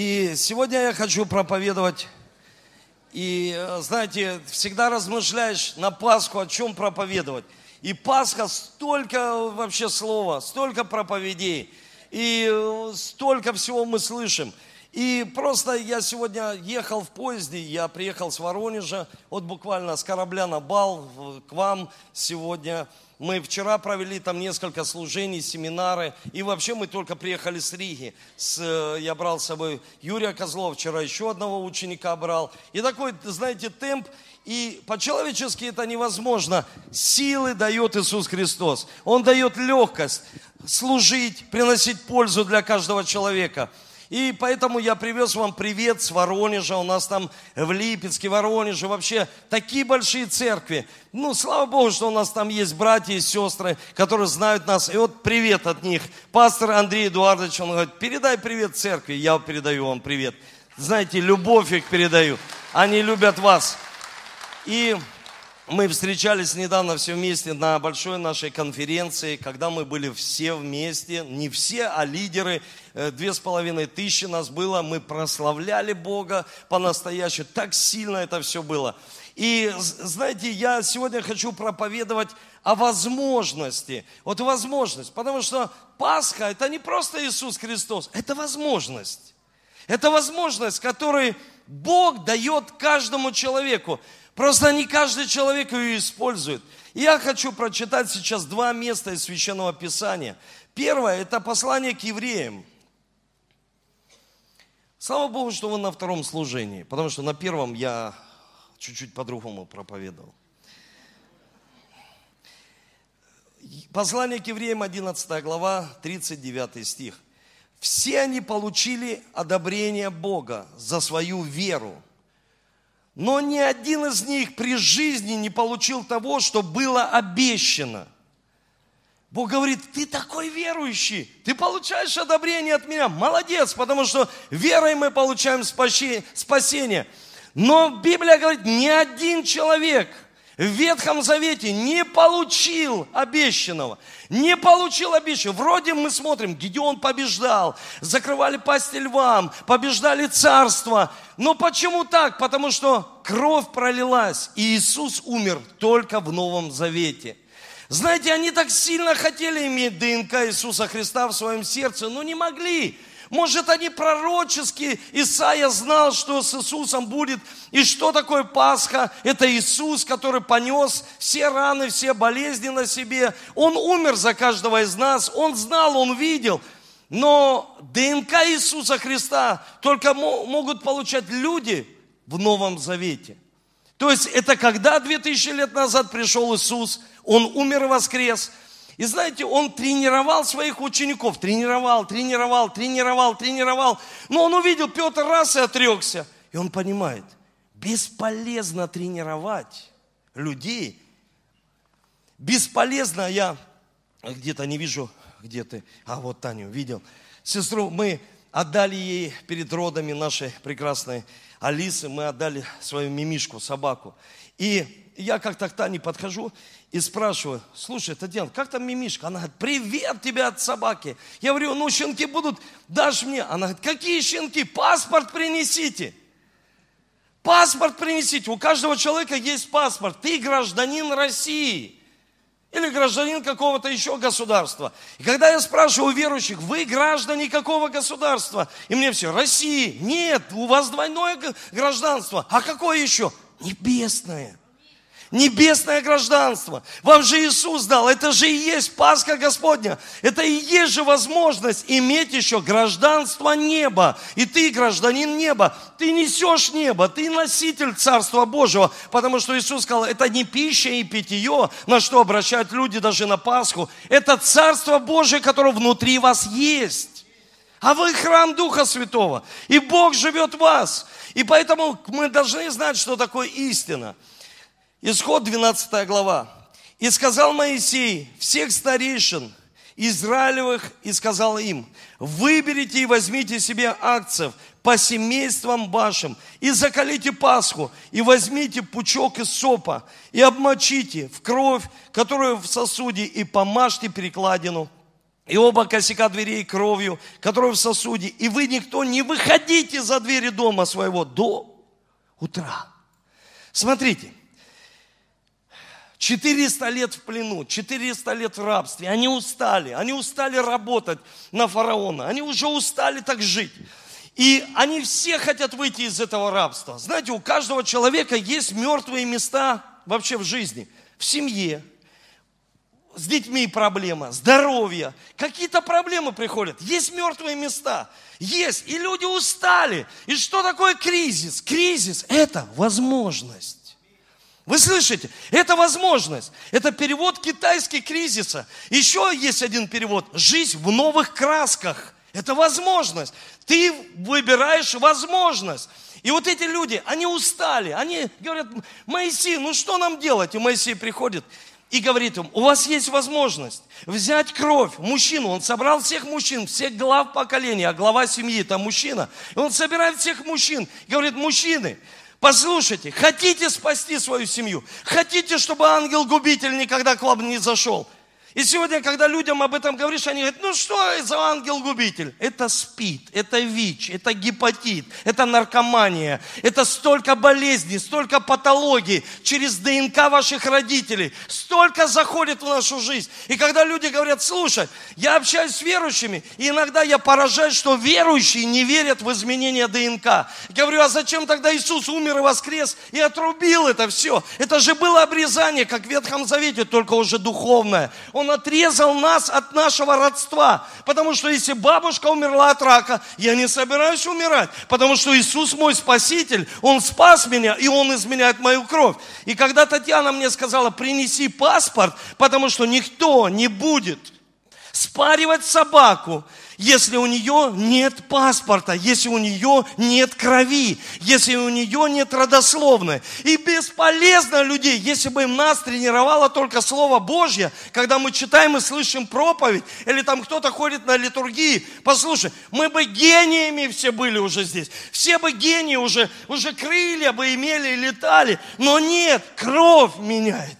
И сегодня я хочу проповедовать. И, э, знаете, всегда размышляешь на Пасху, о чем проповедовать. И Пасха столько вообще слова, столько проповедей, и э, столько всего мы слышим. И просто я сегодня ехал в поезде, я приехал с Воронежа, вот буквально с корабля на бал к вам сегодня. Мы вчера провели там несколько служений, семинары, и вообще мы только приехали с Риги. С, э, я брал с собой Юрия Козлова, вчера еще одного ученика брал. И такой, знаете, темп, и по-человечески это невозможно. Силы дает Иисус Христос. Он дает легкость служить, приносить пользу для каждого человека – и поэтому я привез вам привет с Воронежа. У нас там в Липецке, Воронеже вообще такие большие церкви. Ну, слава Богу, что у нас там есть братья и сестры, которые знают нас. И вот привет от них. Пастор Андрей Эдуардович, он говорит, передай привет церкви. Я передаю вам привет. Знаете, любовь их передаю. Они любят вас. И мы встречались недавно все вместе на большой нашей конференции, когда мы были все вместе, не все, а лидеры, э, две с половиной тысячи нас было, мы прославляли Бога по-настоящему, так сильно это все было. И знаете, я сегодня хочу проповедовать о возможности, вот возможность, потому что Пасха это не просто Иисус Христос, это возможность. Это возможность, которую Бог дает каждому человеку. Просто не каждый человек ее использует. Я хочу прочитать сейчас два места из Священного Писания. Первое – это послание к евреям. Слава Богу, что вы на втором служении, потому что на первом я чуть-чуть по-другому проповедовал. Послание к евреям, 11 глава, 39 стих. «Все они получили одобрение Бога за свою веру, но ни один из них при жизни не получил того, что было обещано. Бог говорит, ты такой верующий, ты получаешь одобрение от меня, молодец, потому что верой мы получаем спасение. Но Библия говорит, ни один человек – в Ветхом Завете не получил обещанного. Не получил обещанного. Вроде мы смотрим, Гедеон побеждал, закрывали пасти львам, побеждали царство. Но почему так? Потому что кровь пролилась, и Иисус умер только в Новом Завете. Знаете, они так сильно хотели иметь ДНК Иисуса Христа в своем сердце, но не могли. Может, они пророчески, Исаия знал, что с Иисусом будет. И что такое Пасха? Это Иисус, который понес все раны, все болезни на себе. Он умер за каждого из нас. Он знал, он видел. Но ДНК Иисуса Христа только могут получать люди в Новом Завете. То есть это когда 2000 лет назад пришел Иисус, Он умер и воскрес – и знаете, он тренировал своих учеников, тренировал, тренировал, тренировал, тренировал. Но он увидел, Петр раз и отрекся. И он понимает, бесполезно тренировать людей. Бесполезно, я где-то не вижу, где ты, а вот Таню видел. Сестру мы отдали ей перед родами нашей прекрасной Алисы, мы отдали свою мимишку, собаку. И я как-то к Тане подхожу и спрашиваю, слушай, Татьяна, как там мимишка? Она говорит, привет тебе от собаки. Я говорю, ну щенки будут, дашь мне? Она говорит, какие щенки? Паспорт принесите. Паспорт принесите. У каждого человека есть паспорт. Ты гражданин России. Или гражданин какого-то еще государства. И когда я спрашиваю верующих, вы граждане какого государства? И мне все, России. Нет, у вас двойное гражданство. А какое еще? Небесное. Небесное гражданство. Вам же Иисус дал. Это же и есть Пасха Господня. Это и есть же возможность иметь еще гражданство неба. И ты гражданин неба. Ты несешь небо. Ты носитель Царства Божьего. Потому что Иисус сказал, это не пища и питье, на что обращают люди даже на Пасху. Это Царство Божие, которое внутри вас есть. А вы храм Духа Святого. И Бог живет в вас. И поэтому мы должны знать, что такое истина. Исход 12 глава. «И сказал Моисей всех старейшин Израилевых, и сказал им, выберите и возьмите себе акцев по семействам вашим, и закалите Пасху, и возьмите пучок из сопа, и обмочите в кровь, которую в сосуде, и помажьте перекладину и оба косяка дверей кровью, которую в сосуде, и вы никто не выходите за двери дома своего до утра. Смотрите, 400 лет в плену, 400 лет в рабстве. Они устали, они устали работать на фараона, они уже устали так жить. И они все хотят выйти из этого рабства. Знаете, у каждого человека есть мертвые места вообще в жизни. В семье, с детьми проблема, здоровье, какие-то проблемы приходят. Есть мертвые места, есть. И люди устали. И что такое кризис? Кризис – это возможность. Вы слышите? Это возможность. Это перевод китайский кризиса. Еще есть один перевод. Жизнь в новых красках. Это возможность. Ты выбираешь возможность. И вот эти люди, они устали. Они говорят, Моисей, ну что нам делать? И Моисей приходит и говорит им, у вас есть возможность взять кровь мужчину. Он собрал всех мужчин, всех глав поколения, а глава семьи это мужчина. И он собирает всех мужчин и говорит, мужчины, Послушайте, хотите спасти свою семью? Хотите, чтобы ангел-губитель никогда к вам не зашел? И сегодня, когда людям об этом говоришь, они говорят, ну что за ангел-губитель? Это СПИД, это ВИЧ, это гепатит, это наркомания, это столько болезней, столько патологий через ДНК ваших родителей, столько заходит в нашу жизнь. И когда люди говорят, слушай, я общаюсь с верующими, и иногда я поражаюсь, что верующие не верят в изменения ДНК. Я говорю, а зачем тогда Иисус умер и воскрес и отрубил это все? Это же было обрезание, как в Ветхом Завете, только уже духовное. Он он отрезал нас от нашего родства. Потому что если бабушка умерла от рака, я не собираюсь умирать. Потому что Иисус мой Спаситель, Он спас меня, и Он изменяет мою кровь. И когда Татьяна мне сказала, принеси паспорт, потому что никто не будет спаривать собаку, если у нее нет паспорта, если у нее нет крови, если у нее нет родословной. И бесполезно людей, если бы нас тренировало только Слово Божье, когда мы читаем и слышим проповедь, или там кто-то ходит на литургии, послушай, мы бы гениями все были уже здесь. Все бы гении уже, уже крылья бы имели и летали. Но нет, кровь меняет.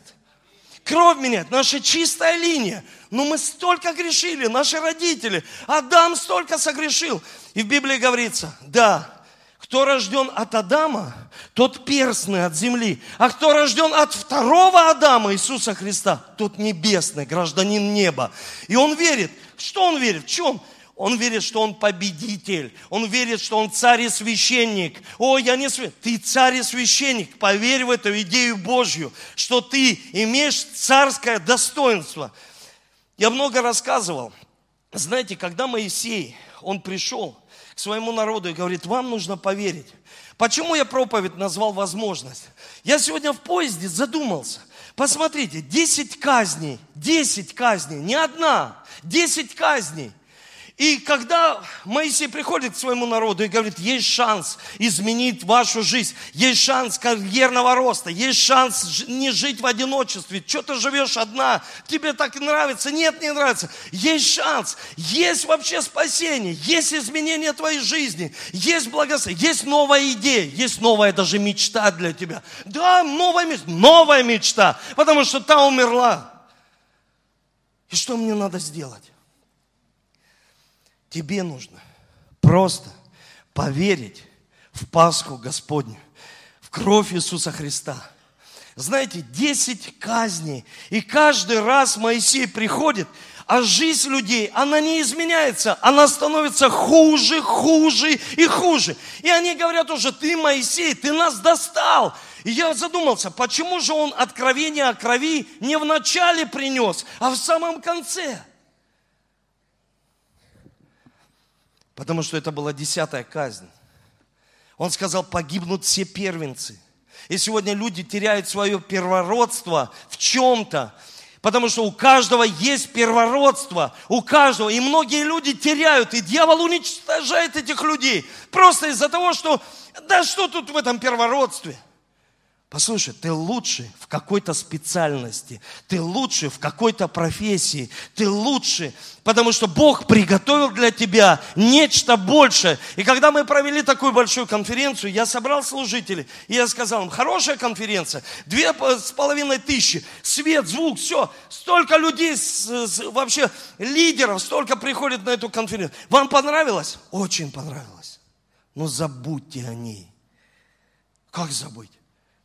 Кровь меняет, наша чистая линия – но мы столько грешили, наши родители. Адам столько согрешил. И в Библии говорится, да, кто рожден от Адама, тот перстный от земли. А кто рожден от второго Адама, Иисуса Христа, тот небесный, гражданин неба. И он верит. Что он верит? В чем? Он верит, что он победитель. Он верит, что он царь и священник. О, я не священник. Ты царь и священник. Поверь в эту идею Божью, что ты имеешь царское достоинство. Я много рассказывал. Знаете, когда Моисей, он пришел к своему народу и говорит, вам нужно поверить. Почему я проповедь назвал возможность? Я сегодня в поезде задумался. Посмотрите, 10 казней, 10 казней, не одна, 10 казней. И когда Моисей приходит к своему народу и говорит, есть шанс изменить вашу жизнь, есть шанс карьерного роста, есть шанс не жить в одиночестве, что ты живешь одна, тебе так нравится, нет, не нравится, есть шанс, есть вообще спасение, есть изменение твоей жизни, есть благословение, есть новая идея, есть новая даже мечта для тебя. Да, новая мечта, новая мечта, потому что та умерла. И что мне надо сделать? Тебе нужно просто поверить в Пасху Господню, в кровь Иисуса Христа. Знаете, 10 казней, и каждый раз Моисей приходит, а жизнь людей, она не изменяется, она становится хуже, хуже и хуже. И они говорят уже, ты, Моисей, ты нас достал. И я задумался, почему же он откровение о крови не в начале принес, а в самом конце? Потому что это была десятая казнь. Он сказал, погибнут все первенцы. И сегодня люди теряют свое первородство в чем-то. Потому что у каждого есть первородство, у каждого. И многие люди теряют, и дьявол уничтожает этих людей. Просто из-за того, что, да что тут в этом первородстве? Послушай, ты лучше в какой-то специальности, ты лучше в какой-то профессии, ты лучше, потому что Бог приготовил для тебя нечто большее. И когда мы провели такую большую конференцию, я собрал служителей, и я сказал им, хорошая конференция, две с половиной тысячи, свет, звук, все, столько людей, вообще лидеров, столько приходит на эту конференцию. Вам понравилось? Очень понравилось. Но забудьте о ней. Как забыть?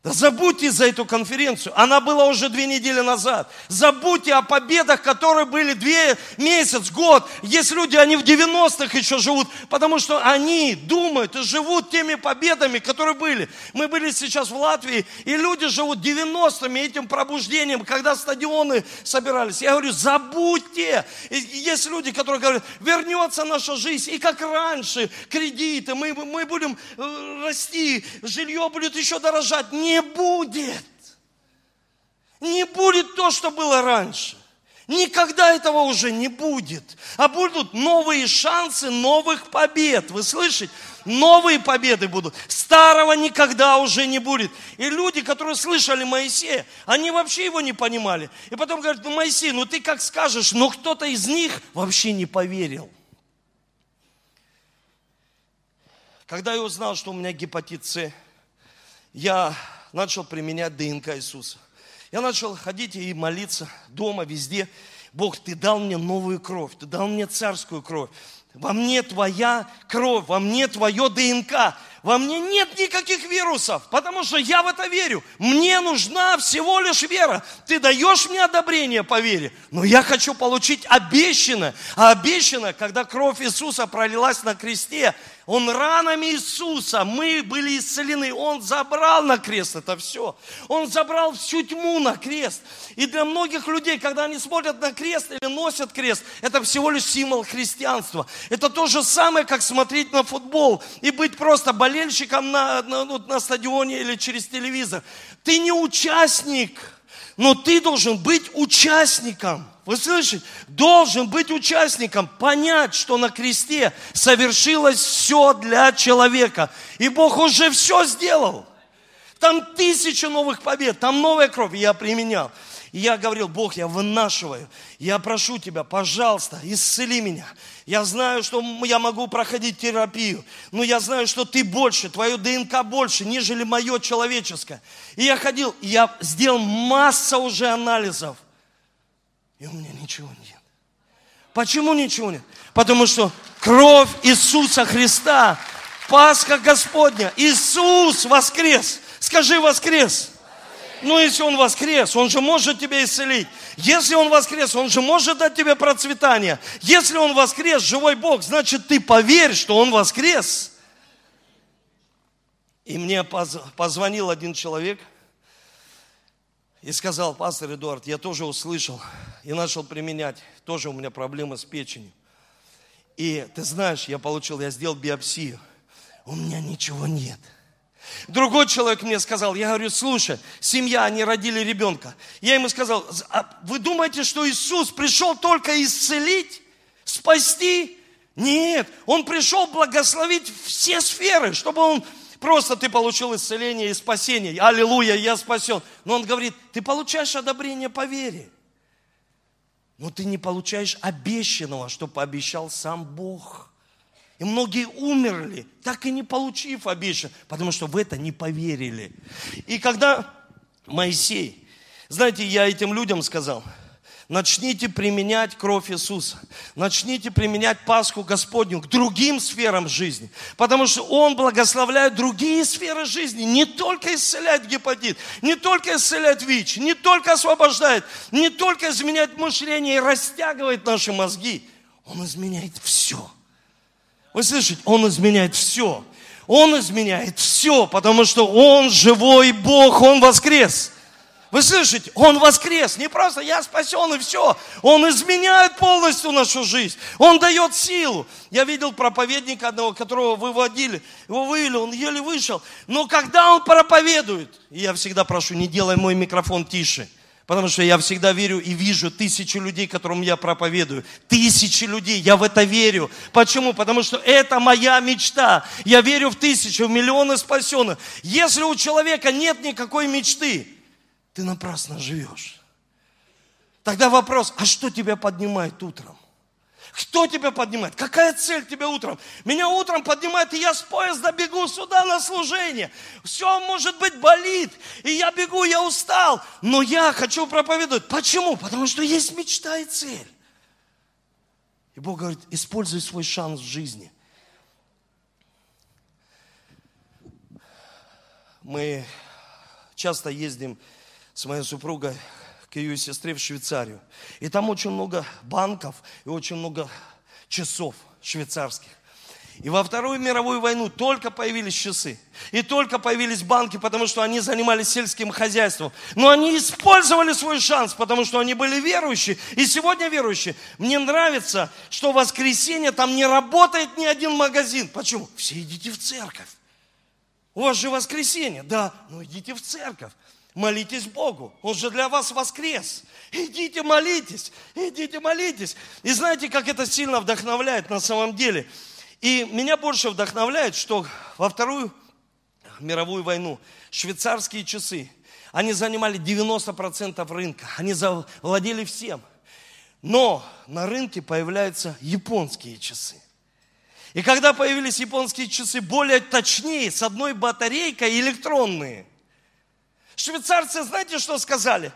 Да забудьте за эту конференцию. Она была уже две недели назад. Забудьте о победах, которые были две месяц, год. Есть люди, они в 90-х еще живут, потому что они думают и живут теми победами, которые были. Мы были сейчас в Латвии, и люди живут 90-ми этим пробуждением, когда стадионы собирались. Я говорю, забудьте. И есть люди, которые говорят, вернется наша жизнь, и как раньше, кредиты, мы, мы будем э, расти, жилье будет еще дорожать. Нет не будет. Не будет то, что было раньше. Никогда этого уже не будет. А будут новые шансы новых побед. Вы слышите? Новые победы будут. Старого никогда уже не будет. И люди, которые слышали Моисея, они вообще его не понимали. И потом говорят, ну Моисей, ну ты как скажешь, но кто-то из них вообще не поверил. Когда я узнал, что у меня гепатит С, я начал применять ДНК Иисуса. Я начал ходить и молиться дома, везде. Бог, ты дал мне новую кровь, ты дал мне царскую кровь. Во мне твоя кровь, во мне твое ДНК. Во мне нет никаких вирусов, потому что я в это верю. Мне нужна всего лишь вера. Ты даешь мне одобрение по вере, но я хочу получить обещанное. А обещанное, когда кровь Иисуса пролилась на кресте, он ранами Иисуса, мы были исцелены. Он забрал на крест это все. Он забрал всю тьму на крест. И для многих людей, когда они смотрят на крест или носят крест, это всего лишь символ христианства. Это то же самое, как смотреть на футбол и быть просто болельщиком на, на, ну, на стадионе или через телевизор. Ты не участник, но ты должен быть участником. Вы слышите? Должен быть участником, понять, что на кресте совершилось все для человека. И Бог уже все сделал. Там тысячи новых побед, там новая кровь. Я применял. И я говорил, Бог, я вынашиваю, я прошу Тебя, пожалуйста, исцели меня. Я знаю, что я могу проходить терапию, но я знаю, что Ты больше, Твое ДНК больше, нежели мое человеческое. И я ходил, и я сделал масса уже анализов, и у меня ничего нет. Почему ничего нет? Потому что кровь Иисуса Христа, Пасха Господня, Иисус воскрес. Скажи воскрес. Ну, если Он воскрес, Он же может тебя исцелить. Если Он воскрес, Он же может дать тебе процветание. Если Он воскрес, живой Бог, значит, ты поверь, что Он воскрес. И мне позвонил один человек и сказал, пастор Эдуард, я тоже услышал и начал применять. Тоже у меня проблемы с печенью. И ты знаешь, я получил, я сделал биопсию. У меня ничего нет. Другой человек мне сказал, я говорю, слушай, семья, они родили ребенка. Я ему сказал, а вы думаете, что Иисус пришел только исцелить, спасти? Нет, Он пришел благословить все сферы, чтобы Он просто ты получил исцеление и спасение. Аллилуйя, я спасен. Но Он говорит, ты получаешь одобрение по вере. Но ты не получаешь обещанного, что пообещал сам Бог. И многие умерли, так и не получив обещан, потому что в это не поверили. И когда Моисей, знаете, я этим людям сказал, начните применять кровь Иисуса, начните применять Пасху Господню к другим сферам жизни, потому что Он благословляет другие сферы жизни, не только исцеляет гепатит, не только исцеляет ВИЧ, не только освобождает, не только изменяет мышление и растягивает наши мозги, Он изменяет все – вы слышите? Он изменяет все. Он изменяет все, потому что Он живой Бог, Он воскрес. Вы слышите? Он воскрес. Не просто я спасен и все. Он изменяет полностью нашу жизнь. Он дает силу. Я видел проповедника одного, которого выводили. Его вывели, он еле вышел. Но когда он проповедует, я всегда прошу, не делай мой микрофон тише. Потому что я всегда верю и вижу тысячи людей, которым я проповедую. Тысячи людей, я в это верю. Почему? Потому что это моя мечта. Я верю в тысячи, в миллионы спасенных. Если у человека нет никакой мечты, ты напрасно живешь. Тогда вопрос, а что тебя поднимает утром? Кто тебя поднимает? Какая цель тебя утром? Меня утром поднимает, и я с поезда бегу сюда на служение. Все, может быть, болит. И я бегу, я устал. Но я хочу проповедовать. Почему? Потому что есть мечта и цель. И Бог говорит, используй свой шанс в жизни. Мы часто ездим с моей супругой к ее сестре в Швейцарию. И там очень много банков и очень много часов швейцарских. И во Вторую мировую войну только появились часы. И только появились банки, потому что они занимались сельским хозяйством. Но они использовали свой шанс, потому что они были верующие. И сегодня верующие. Мне нравится, что в воскресенье там не работает ни один магазин. Почему? Все идите в церковь. У вас же воскресенье. Да, ну идите в церковь. Молитесь Богу, Он же для вас воскрес. Идите молитесь, идите молитесь. И знаете, как это сильно вдохновляет на самом деле. И меня больше вдохновляет, что во Вторую мировую войну швейцарские часы, они занимали 90% рынка, они завладели всем. Но на рынке появляются японские часы. И когда появились японские часы более точнее, с одной батарейкой электронные – Швейцарцы, знаете, что сказали?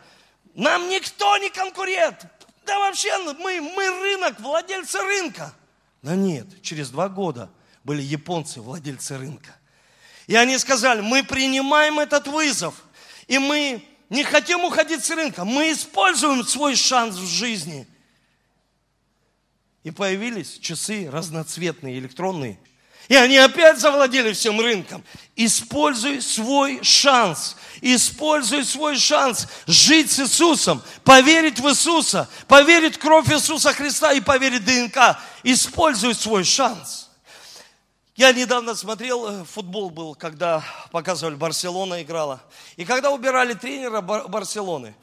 Нам никто не конкурент. Да вообще, мы, мы рынок, владельцы рынка. Да нет, через два года были японцы, владельцы рынка. И они сказали, мы принимаем этот вызов. И мы не хотим уходить с рынка. Мы используем свой шанс в жизни. И появились часы разноцветные, электронные. И они опять завладели всем рынком. Используй свой шанс. Используй свой шанс жить с Иисусом, поверить в Иисуса, поверить в кровь Иисуса Христа и поверить в ДНК. Используй свой шанс. Я недавно смотрел, э, футбол был, когда показывали, Барселона играла. И когда убирали тренера Барселоны,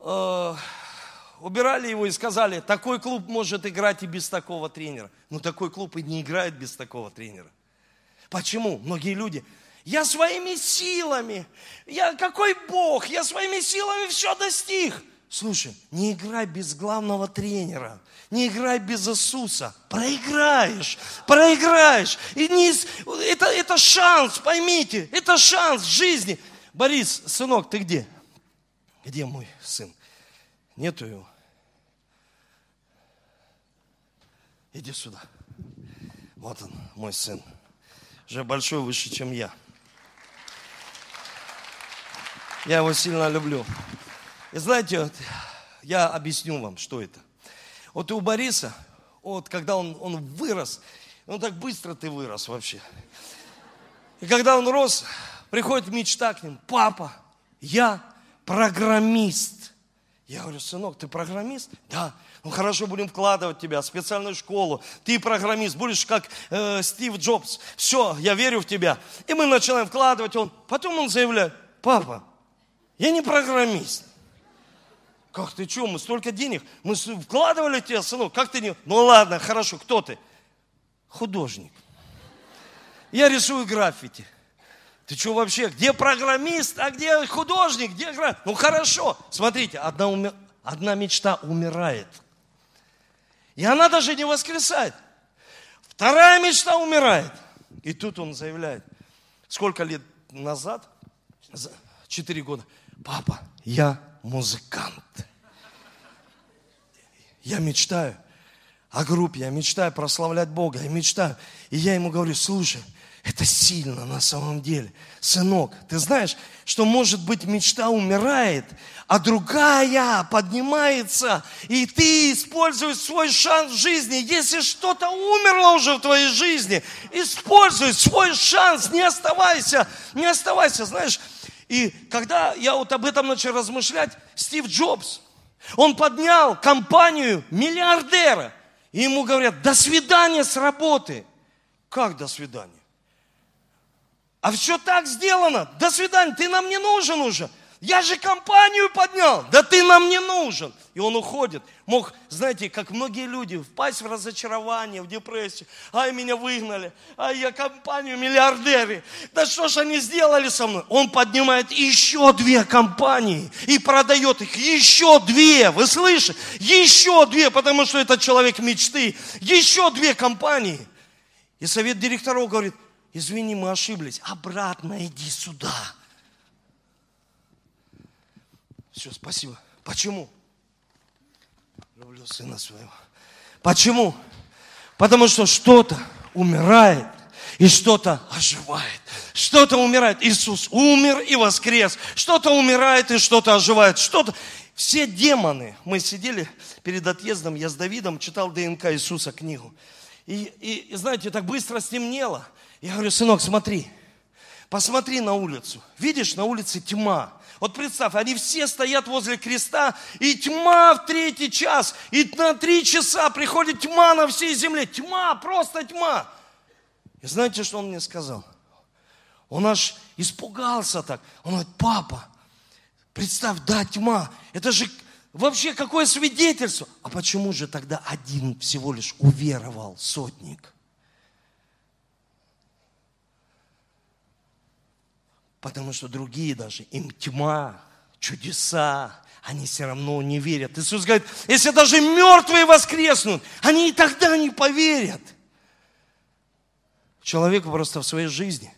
э, убирали его и сказали, такой клуб может играть и без такого тренера. Но такой клуб и не играет без такого тренера. Почему? Многие люди, я своими силами, я какой Бог, я своими силами все достиг. Слушай, не играй без главного тренера, не играй без Иисуса. Проиграешь, проиграешь. И не, это, это шанс, поймите, это шанс жизни. Борис, сынок, ты где? Где мой сын? Нету его. Иди сюда. Вот он, мой сын. Уже большой, выше, чем я. Я его сильно люблю. И знаете, вот, я объясню вам, что это. Вот у Бориса, вот когда он, он вырос, он так быстро ты вырос вообще. И когда он рос, приходит мечта к нему, папа, я программист. Я говорю, сынок, ты программист? Да. Ну хорошо, будем вкладывать тебя в специальную школу. Ты программист, будешь как э, Стив Джобс. Все, я верю в тебя. И мы начинаем вкладывать. Он, потом он заявляет, папа, я не программист. Как ты что, мы столько денег, мы вкладывали тебя, сынок, как ты не... Ну ладно, хорошо, кто ты? Художник. Я рисую граффити. Ты что вообще, где программист, а где художник, где? Ну хорошо, смотрите, одна, уми... одна мечта умирает. И она даже не воскресает. Вторая мечта умирает. И тут он заявляет, сколько лет назад, четыре года, папа, я музыкант. Я мечтаю о группе, я мечтаю прославлять Бога, я мечтаю. И я ему говорю, слушай, это сильно на самом деле. Сынок, ты знаешь, что может быть мечта умирает, а другая поднимается, и ты используешь свой шанс в жизни. Если что-то умерло уже в твоей жизни, используй свой шанс, не оставайся, не оставайся. Знаешь, и когда я вот об этом начал размышлять, Стив Джобс, он поднял компанию миллиардера. И ему говорят, до свидания с работы. Как до свидания? А все так сделано. До свидания, ты нам не нужен уже. Я же компанию поднял. Да ты нам не нужен. И он уходит. Мог, знаете, как многие люди, впасть в разочарование, в депрессию. Ай, меня выгнали. Ай, я компанию миллиардеры. Да что ж они сделали со мной? Он поднимает еще две компании и продает их. Еще две. Вы слышите? Еще две, потому что это человек мечты. Еще две компании. И совет директоров говорит, извини, мы ошиблись. Обратно иди сюда. Все, спасибо. Почему? Люблю сына своего. Почему? Потому что что-то умирает и что-то оживает. Что-то умирает. Иисус умер и воскрес. Что-то умирает и что-то оживает. Что-то... Все демоны, мы сидели перед отъездом, я с Давидом читал ДНК Иисуса книгу. И, и, и знаете, так быстро стемнело. Я говорю, сынок, смотри, посмотри на улицу. Видишь, на улице тьма. Вот представь, они все стоят возле креста, и тьма в третий час, и на три часа приходит тьма на всей земле. Тьма, просто тьма. И знаете, что он мне сказал? Он аж испугался так. Он говорит, папа, представь, да, тьма, это же вообще какое свидетельство. А почему же тогда один всего лишь уверовал, сотник? Потому что другие даже, им тьма, чудеса, они все равно не верят. Иисус говорит, если даже мертвые воскреснут, они и тогда не поверят. Человеку просто в своей жизни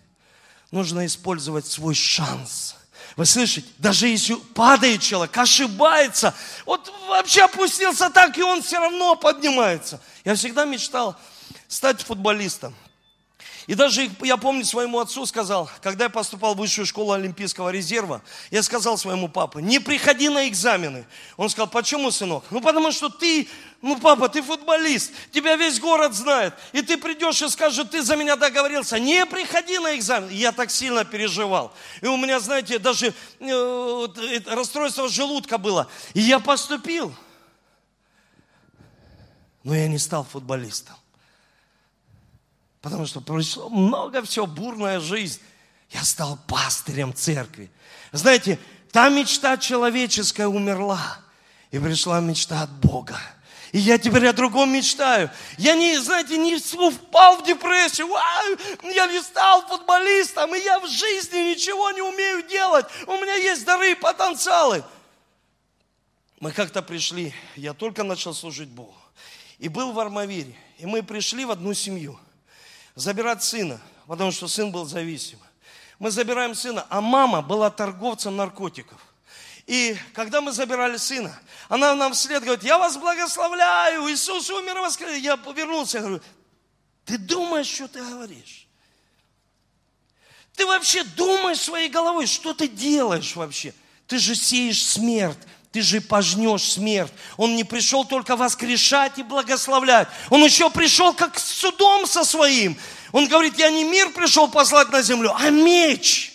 нужно использовать свой шанс. Вы слышите? Даже если падает человек, ошибается, вот вообще опустился так, и он все равно поднимается. Я всегда мечтал стать футболистом. И даже я помню, своему отцу сказал, когда я поступал в высшую школу Олимпийского резерва, я сказал своему папе, не приходи на экзамены. Он сказал, почему, сынок? Ну, потому что ты, ну, папа, ты футболист, тебя весь город знает, и ты придешь и скажешь, ты за меня договорился, не приходи на экзамен. Я так сильно переживал. И у меня, знаете, даже э, расстройство желудка было. И я поступил. Но я не стал футболистом. Потому что прошло много всего, бурная жизнь. Я стал пастырем церкви. Знаете, та мечта человеческая умерла. И пришла мечта от Бога. И я теперь о другом мечтаю. Я не, знаете, не впал в депрессию. А, я не стал футболистом, и я в жизни ничего не умею делать. У меня есть дары и потенциалы. Мы как-то пришли, я только начал служить Богу. И был в Армавире. И мы пришли в одну семью – забирать сына, потому что сын был зависим. Мы забираем сына, а мама была торговцем наркотиков. И когда мы забирали сына, она нам вслед говорит, я вас благословляю, Иисус умер и воскрес. Я повернулся и говорю, ты думаешь, что ты говоришь? Ты вообще думаешь своей головой, что ты делаешь вообще? Ты же сеешь смерть, ты же пожнешь смерть. Он не пришел только воскрешать и благословлять. Он еще пришел как с судом со своим. Он говорит, я не мир пришел послать на землю, а меч.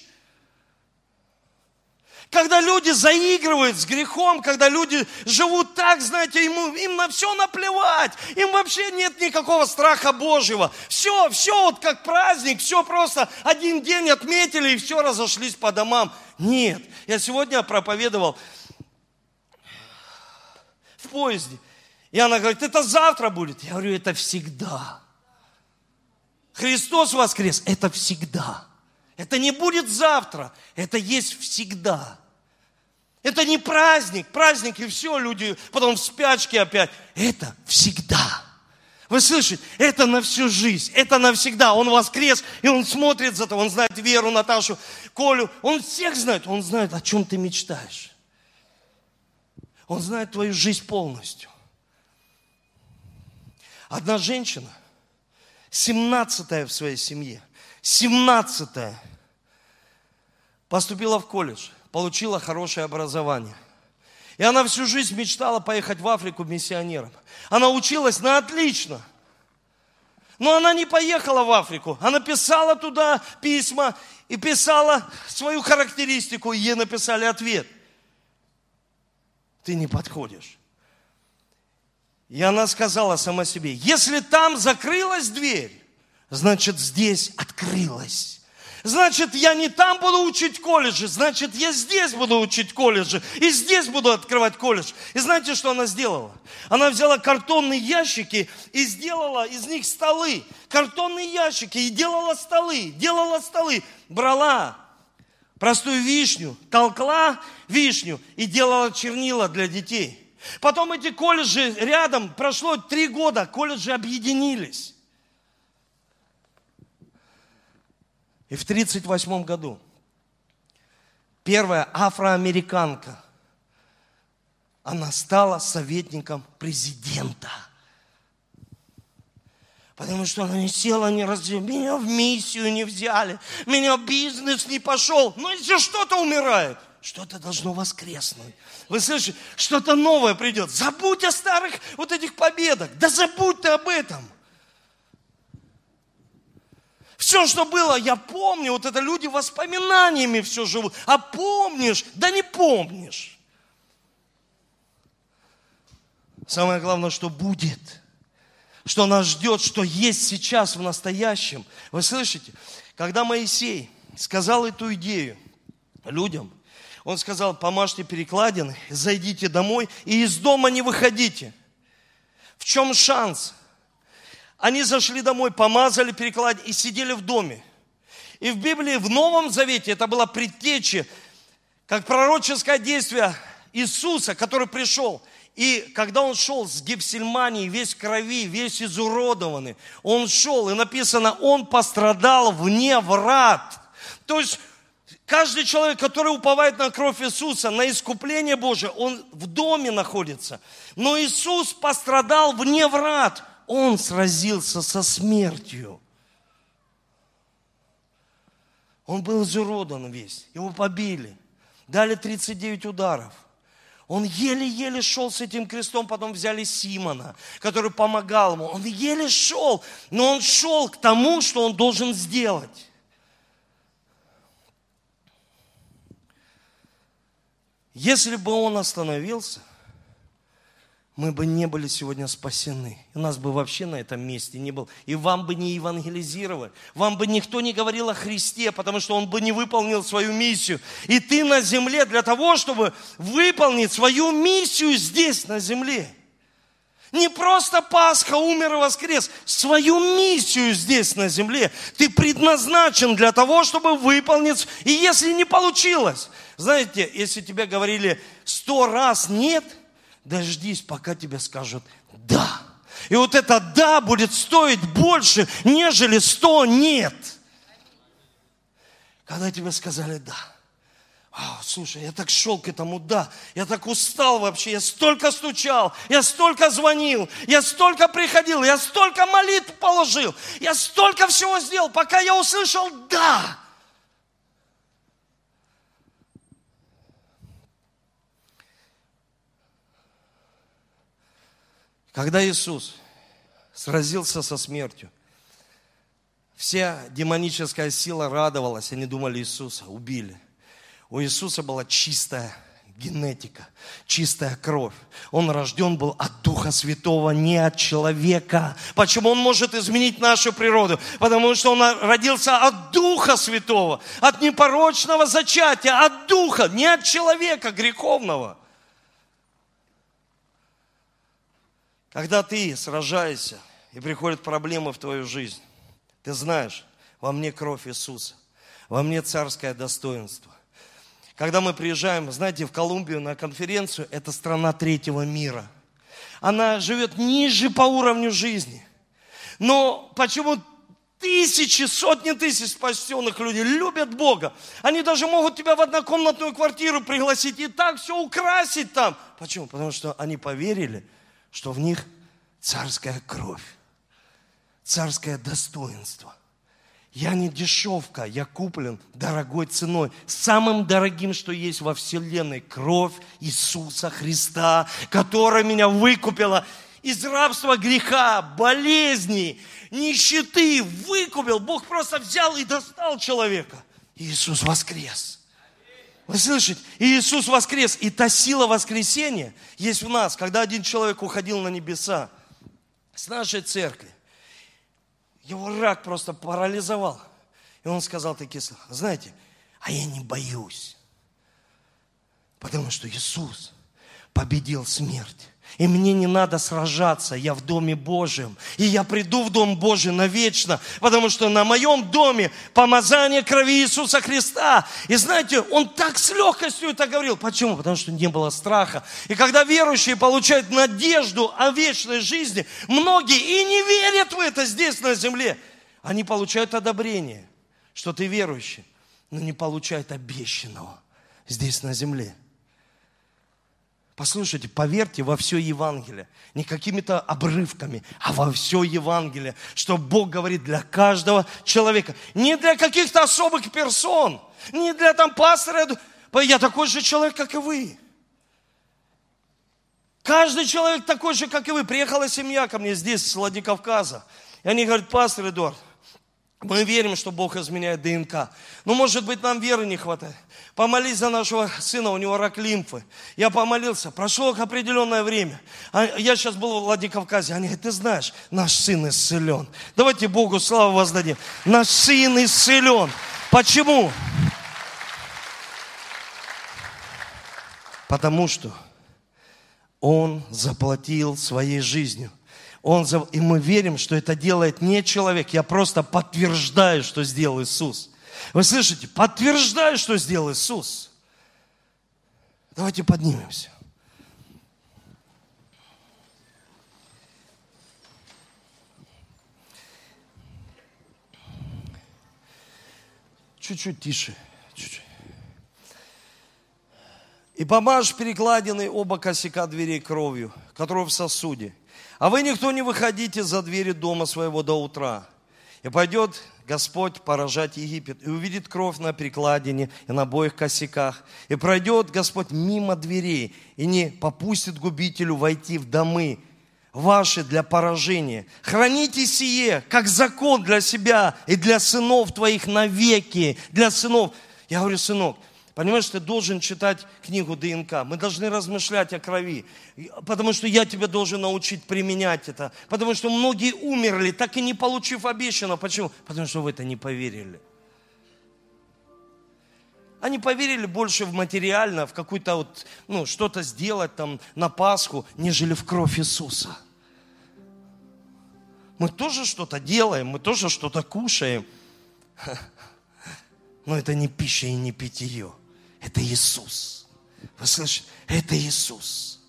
Когда люди заигрывают с грехом, когда люди живут так, знаете, им, им на все наплевать, им вообще нет никакого страха Божьего. Все, все вот как праздник, все просто один день отметили и все разошлись по домам. Нет, я сегодня проповедовал поезде. И она говорит, это завтра будет. Я говорю, это всегда. Христос воскрес, это всегда. Это не будет завтра, это есть всегда. Это не праздник, праздник и все, люди потом в спячке опять. Это всегда. Вы слышите? Это на всю жизнь, это навсегда. Он воскрес, и он смотрит за то, он знает Веру, Наташу, Колю. Он всех знает, он знает, о чем ты мечтаешь. Он знает твою жизнь полностью. Одна женщина, 17 в своей семье, 17 поступила в колледж, получила хорошее образование. И она всю жизнь мечтала поехать в Африку миссионером. Она училась на отлично. Но она не поехала в Африку. Она писала туда письма и писала свою характеристику, и ей написали ответ – ты не подходишь. И она сказала сама себе, если там закрылась дверь, значит здесь открылась. Значит, я не там буду учить колледжи, значит, я здесь буду учить колледжи, и здесь буду открывать колледж. И знаете, что она сделала? Она взяла картонные ящики и сделала из них столы. Картонные ящики, и делала столы, делала столы. Брала простую вишню, толкла вишню и делала чернила для детей. Потом эти колледжи рядом, прошло три года, колледжи объединились. И в 1938 году первая афроамериканка, она стала советником президента. Потому что она не села, не разве меня в миссию не взяли, меня бизнес не пошел. Но если что-то умирает, что-то должно воскреснуть. Вы слышите, что-то новое придет. Забудь о старых вот этих победах. Да забудь ты об этом. Все, что было, я помню. Вот это люди воспоминаниями все живут. А помнишь? Да не помнишь. Самое главное, что будет. Что нас ждет, что есть сейчас в настоящем. Вы слышите? Когда Моисей сказал эту идею людям, он сказал, помажьте перекладины, зайдите домой и из дома не выходите. В чем шанс? Они зашли домой, помазали перекладину и сидели в доме. И в Библии, в Новом Завете, это было предтечи, как пророческое действие Иисуса, который пришел. И когда он шел с Гипсельмании, весь в крови, весь изуродованный, он шел, и написано, он пострадал вне врат. То есть каждый человек, который уповает на кровь Иисуса, на искупление Божие, он в доме находится. Но Иисус пострадал вне врат. Он сразился со смертью. Он был изуродан весь. Его побили. Дали 39 ударов. Он еле-еле шел с этим крестом, потом взяли Симона, который помогал ему. Он еле шел, но он шел к тому, что он должен сделать. Если бы он остановился – мы бы не были сегодня спасены. И нас бы вообще на этом месте не было. И вам бы не евангелизировали. Вам бы никто не говорил о Христе, потому что Он бы не выполнил свою миссию. И ты на земле для того, чтобы выполнить свою миссию здесь, на земле. Не просто Пасха, умер и воскрес. Свою миссию здесь, на земле. Ты предназначен для того, чтобы выполнить. И если не получилось, знаете, если тебе говорили сто раз нет – дождись, пока тебе скажут «да». И вот это «да» будет стоить больше, нежели сто «нет». Когда тебе сказали «да». А, слушай, я так шел к этому «да». Я так устал вообще, я столько стучал, я столько звонил, я столько приходил, я столько молитв положил, я столько всего сделал, пока я услышал «да». Когда Иисус сразился со смертью, вся демоническая сила радовалась, они думали Иисуса убили. У Иисуса была чистая генетика, чистая кровь. Он рожден был от Духа Святого, не от человека. Почему он может изменить нашу природу? Потому что он родился от Духа Святого, от непорочного зачатия, от Духа, не от человека греховного. Когда ты сражаешься и приходят проблемы в твою жизнь, ты знаешь, во мне кровь Иисуса, во мне царское достоинство. Когда мы приезжаем, знаете, в Колумбию на конференцию, это страна третьего мира. Она живет ниже по уровню жизни. Но почему тысячи, сотни тысяч спасенных людей любят Бога. Они даже могут тебя в однокомнатную квартиру пригласить и так все украсить там. Почему? Потому что они поверили, что в них царская кровь, царское достоинство. Я не дешевка, я куплен дорогой ценой, самым дорогим, что есть во вселенной, кровь Иисуса Христа, которая меня выкупила из рабства греха, болезней, нищеты, выкупил. Бог просто взял и достал человека. Иисус воскрес. Вы слышите? Иисус воскрес. И та сила воскресения есть в нас. Когда один человек уходил на небеса с нашей церкви, его рак просто парализовал. И он сказал такие слова, знаете, а я не боюсь, потому что Иисус победил смерть. И мне не надо сражаться, я в Доме Божьем. И я приду в Дом Божий навечно, потому что на моем доме помазание крови Иисуса Христа. И знаете, он так с легкостью это говорил. Почему? Потому что не было страха. И когда верующие получают надежду о вечной жизни, многие и не верят в это здесь на земле. Они получают одобрение, что ты верующий, но не получают обещанного здесь на земле. Послушайте, поверьте во все Евангелие. Не какими-то обрывками, а во все Евангелие. Что Бог говорит для каждого человека. Не для каких-то особых персон. Не для там пастора. Я такой же человек, как и вы. Каждый человек такой же, как и вы. Приехала семья ко мне здесь, с Владикавказа. И они говорят, пастор Эдуард, мы верим, что Бог изменяет ДНК. Но, может быть, нам веры не хватает. Помолись за нашего сына, у него рак лимфы. Я помолился, прошло определенное время. А я сейчас был в Владикавказе. Они говорят, ты знаешь, наш сын исцелен. Давайте Богу славу воздадим. Наш сын исцелен. Почему? Потому что он заплатил своей жизнью – он, и мы верим, что это делает не человек. Я просто подтверждаю, что сделал Иисус. Вы слышите? Подтверждаю, что сделал Иисус. Давайте поднимемся. Чуть-чуть тише. Чуть-чуть. И помажь перекладины оба косяка дверей кровью, которую в сосуде – а вы никто не выходите за двери дома своего до утра. И пойдет Господь поражать Египет, и увидит кровь на перекладине и на обоих косяках. И пройдет Господь мимо дверей, и не попустит губителю войти в домы ваши для поражения. Храните сие, как закон для себя и для сынов твоих навеки, для сынов. Я говорю, сынок, Понимаешь, ты должен читать книгу ДНК. Мы должны размышлять о крови. Потому что я тебя должен научить применять это. Потому что многие умерли, так и не получив обещанного. Почему? Потому что в это не поверили. Они поверили больше в материально, в какую-то вот, ну, что-то сделать там на Пасху, нежели в кровь Иисуса. Мы тоже что-то делаем, мы тоже что-то кушаем. Но это не пища и не питье. Это Иисус. Вы слышите? Это Иисус.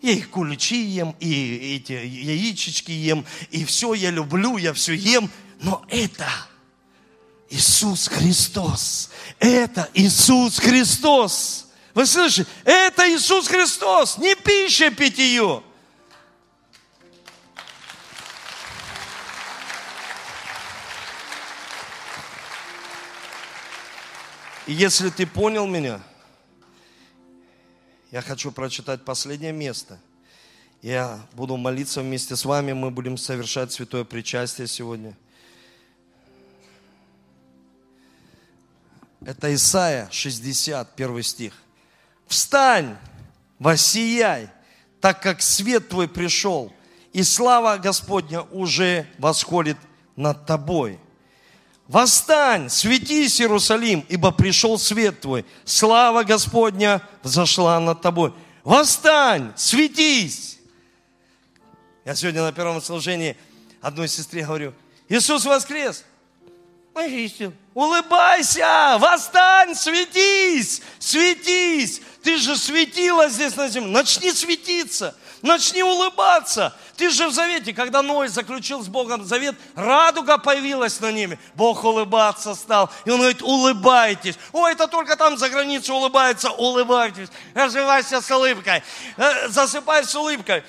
Я и куличи ем, и эти яичечки ем, и все я люблю, я все ем. Но это Иисус Христос. Это Иисус Христос. Вы слышите? Это Иисус Христос. Не пища питье. И если ты понял меня, я хочу прочитать последнее место. Я буду молиться вместе с вами, мы будем совершать святое причастие сегодня. Это Исаия 60, первый стих. «Встань, воссияй, так как свет твой пришел, и слава Господня уже восходит над тобой». Восстань, светись, Иерусалим, ибо пришел свет твой. Слава Господня взошла над тобой. Восстань, светись. Я сегодня на первом служении одной сестре говорю, Иисус воскрес. Улыбайся, восстань, светись, светись. Ты же светила здесь на земле. Начни светиться, начни улыбаться. Ты же в завете, когда Ной заключил с Богом завет, радуга появилась на небе. Бог улыбаться стал. И он говорит, улыбайтесь. О, это только там за границей улыбается, улыбайтесь. Оживайся с улыбкой. Э, засыпай с улыбкой.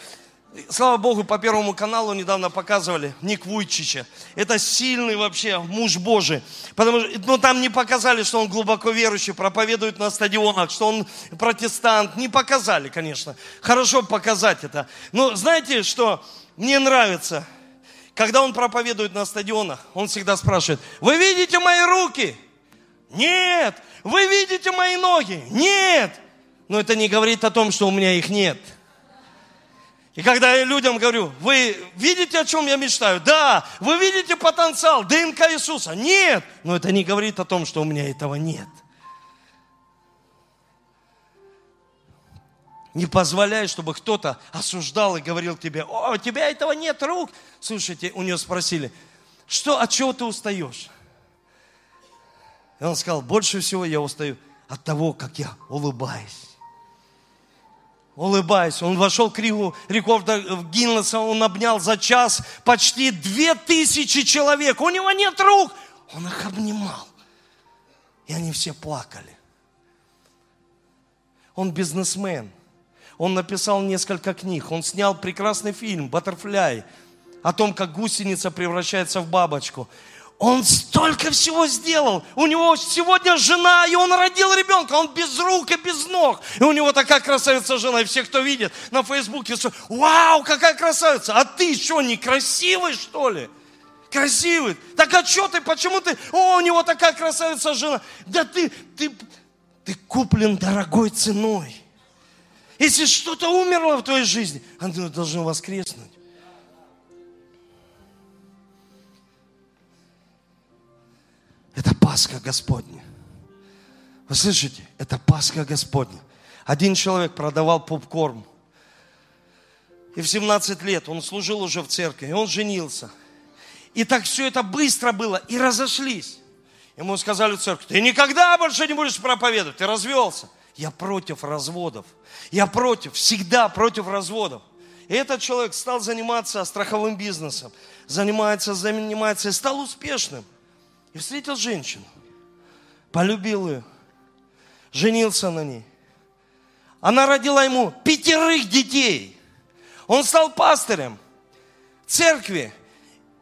Слава Богу, по Первому каналу недавно показывали Ник Вуйчича. Это сильный вообще муж Божий. Потому что, но там не показали, что он глубоко верующий, проповедует на стадионах, что он протестант. Не показали, конечно. Хорошо показать это. Но знаете, что мне нравится? Когда он проповедует на стадионах, он всегда спрашивает, вы видите мои руки? Нет. Вы видите мои ноги? Нет. Но это не говорит о том, что у меня их нет. И когда я людям говорю, вы видите, о чем я мечтаю? Да. Вы видите потенциал, ДНК Иисуса? Нет. Но это не говорит о том, что у меня этого нет. Не позволяй, чтобы кто-то осуждал и говорил тебе, о, у тебя этого нет рук. Слушайте, у нее спросили, что, от чего ты устаешь? И он сказал, больше всего я устаю от того, как я улыбаюсь улыбаясь. Он вошел в книгу рекорда Гиннесса, он обнял за час почти две тысячи человек. У него нет рук. Он их обнимал. И они все плакали. Он бизнесмен. Он написал несколько книг. Он снял прекрасный фильм «Баттерфляй» о том, как гусеница превращается в бабочку. Он столько всего сделал. У него сегодня жена, и он родил ребенка. Он без рук и без ног. И у него такая красавица жена. И все, кто видит на Фейсбуке, вау, какая красавица. А ты что, не красивый, что ли? Красивый. Так а что ты, почему ты, о, у него такая красавица жена. Да ты, ты, ты куплен дорогой ценой. Если что-то умерло в твоей жизни, оно должно воскреснуть. Это Пасха Господня. Вы слышите? Это Пасха Господня. Один человек продавал попкорн. И в 17 лет он служил уже в церкви, и он женился. И так все это быстро было, и разошлись. Ему сказали в церкви, ты никогда больше не будешь проповедовать, ты развелся. Я против разводов. Я против, всегда против разводов. И этот человек стал заниматься страховым бизнесом, занимается, занимается и стал успешным – и встретил женщину, полюбил ее, женился на ней. Она родила ему пятерых детей. Он стал пастырем церкви.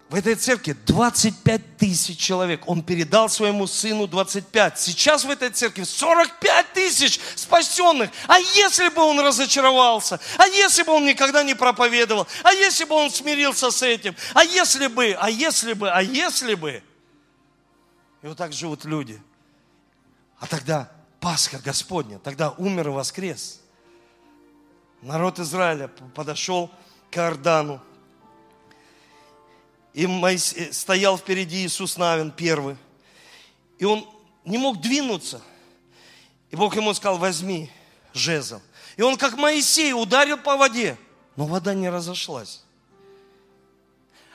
В этой церкви 25 тысяч человек. Он передал своему сыну 25. Сейчас в этой церкви 45 тысяч спасенных. А если бы он разочаровался? А если бы он никогда не проповедовал? А если бы он смирился с этим? А если бы? А если бы? А если бы? И вот так живут люди. А тогда Пасха Господня, тогда умер и воскрес. Народ Израиля подошел к Иордану. И Моисей, стоял впереди Иисус Навин первый. И он не мог двинуться. И Бог ему сказал, возьми жезл. И он, как Моисей, ударил по воде. Но вода не разошлась.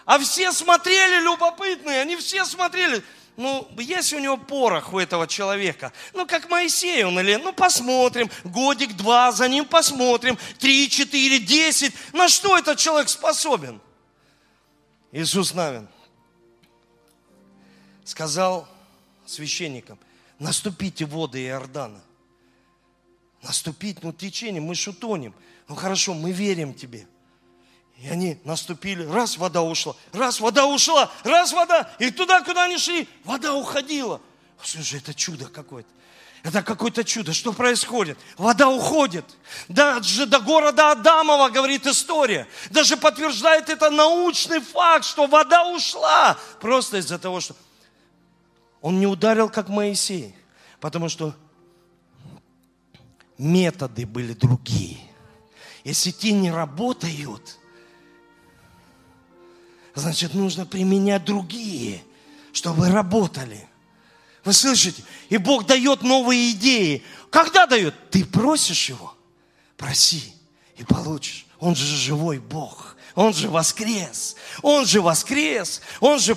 А все смотрели любопытные, они все смотрели ну, есть у него порох у этого человека. Ну, как Моисей он или, ну, посмотрим, годик-два, за ним посмотрим, три, четыре, десять. На что этот человек способен? Иисус Навин сказал священникам, наступите воды Иордана. Наступить, ну, течение, мы же утонем. Ну, хорошо, мы верим тебе. И они наступили, раз вода ушла, раз вода ушла, раз вода. И туда, куда они шли, вода уходила. Слушай, это чудо какое-то. Это какое-то чудо. Что происходит? Вода уходит. Даже до города Адамова, говорит история. Даже подтверждает это научный факт, что вода ушла. Просто из-за того, что он не ударил, как Моисей. Потому что методы были другие. Если те не работают, значит, нужно применять другие, чтобы работали. Вы слышите? И Бог дает новые идеи. Когда дает? Ты просишь Его. Проси и получишь. Он же живой Бог. Он же воскрес. Он же воскрес. Он же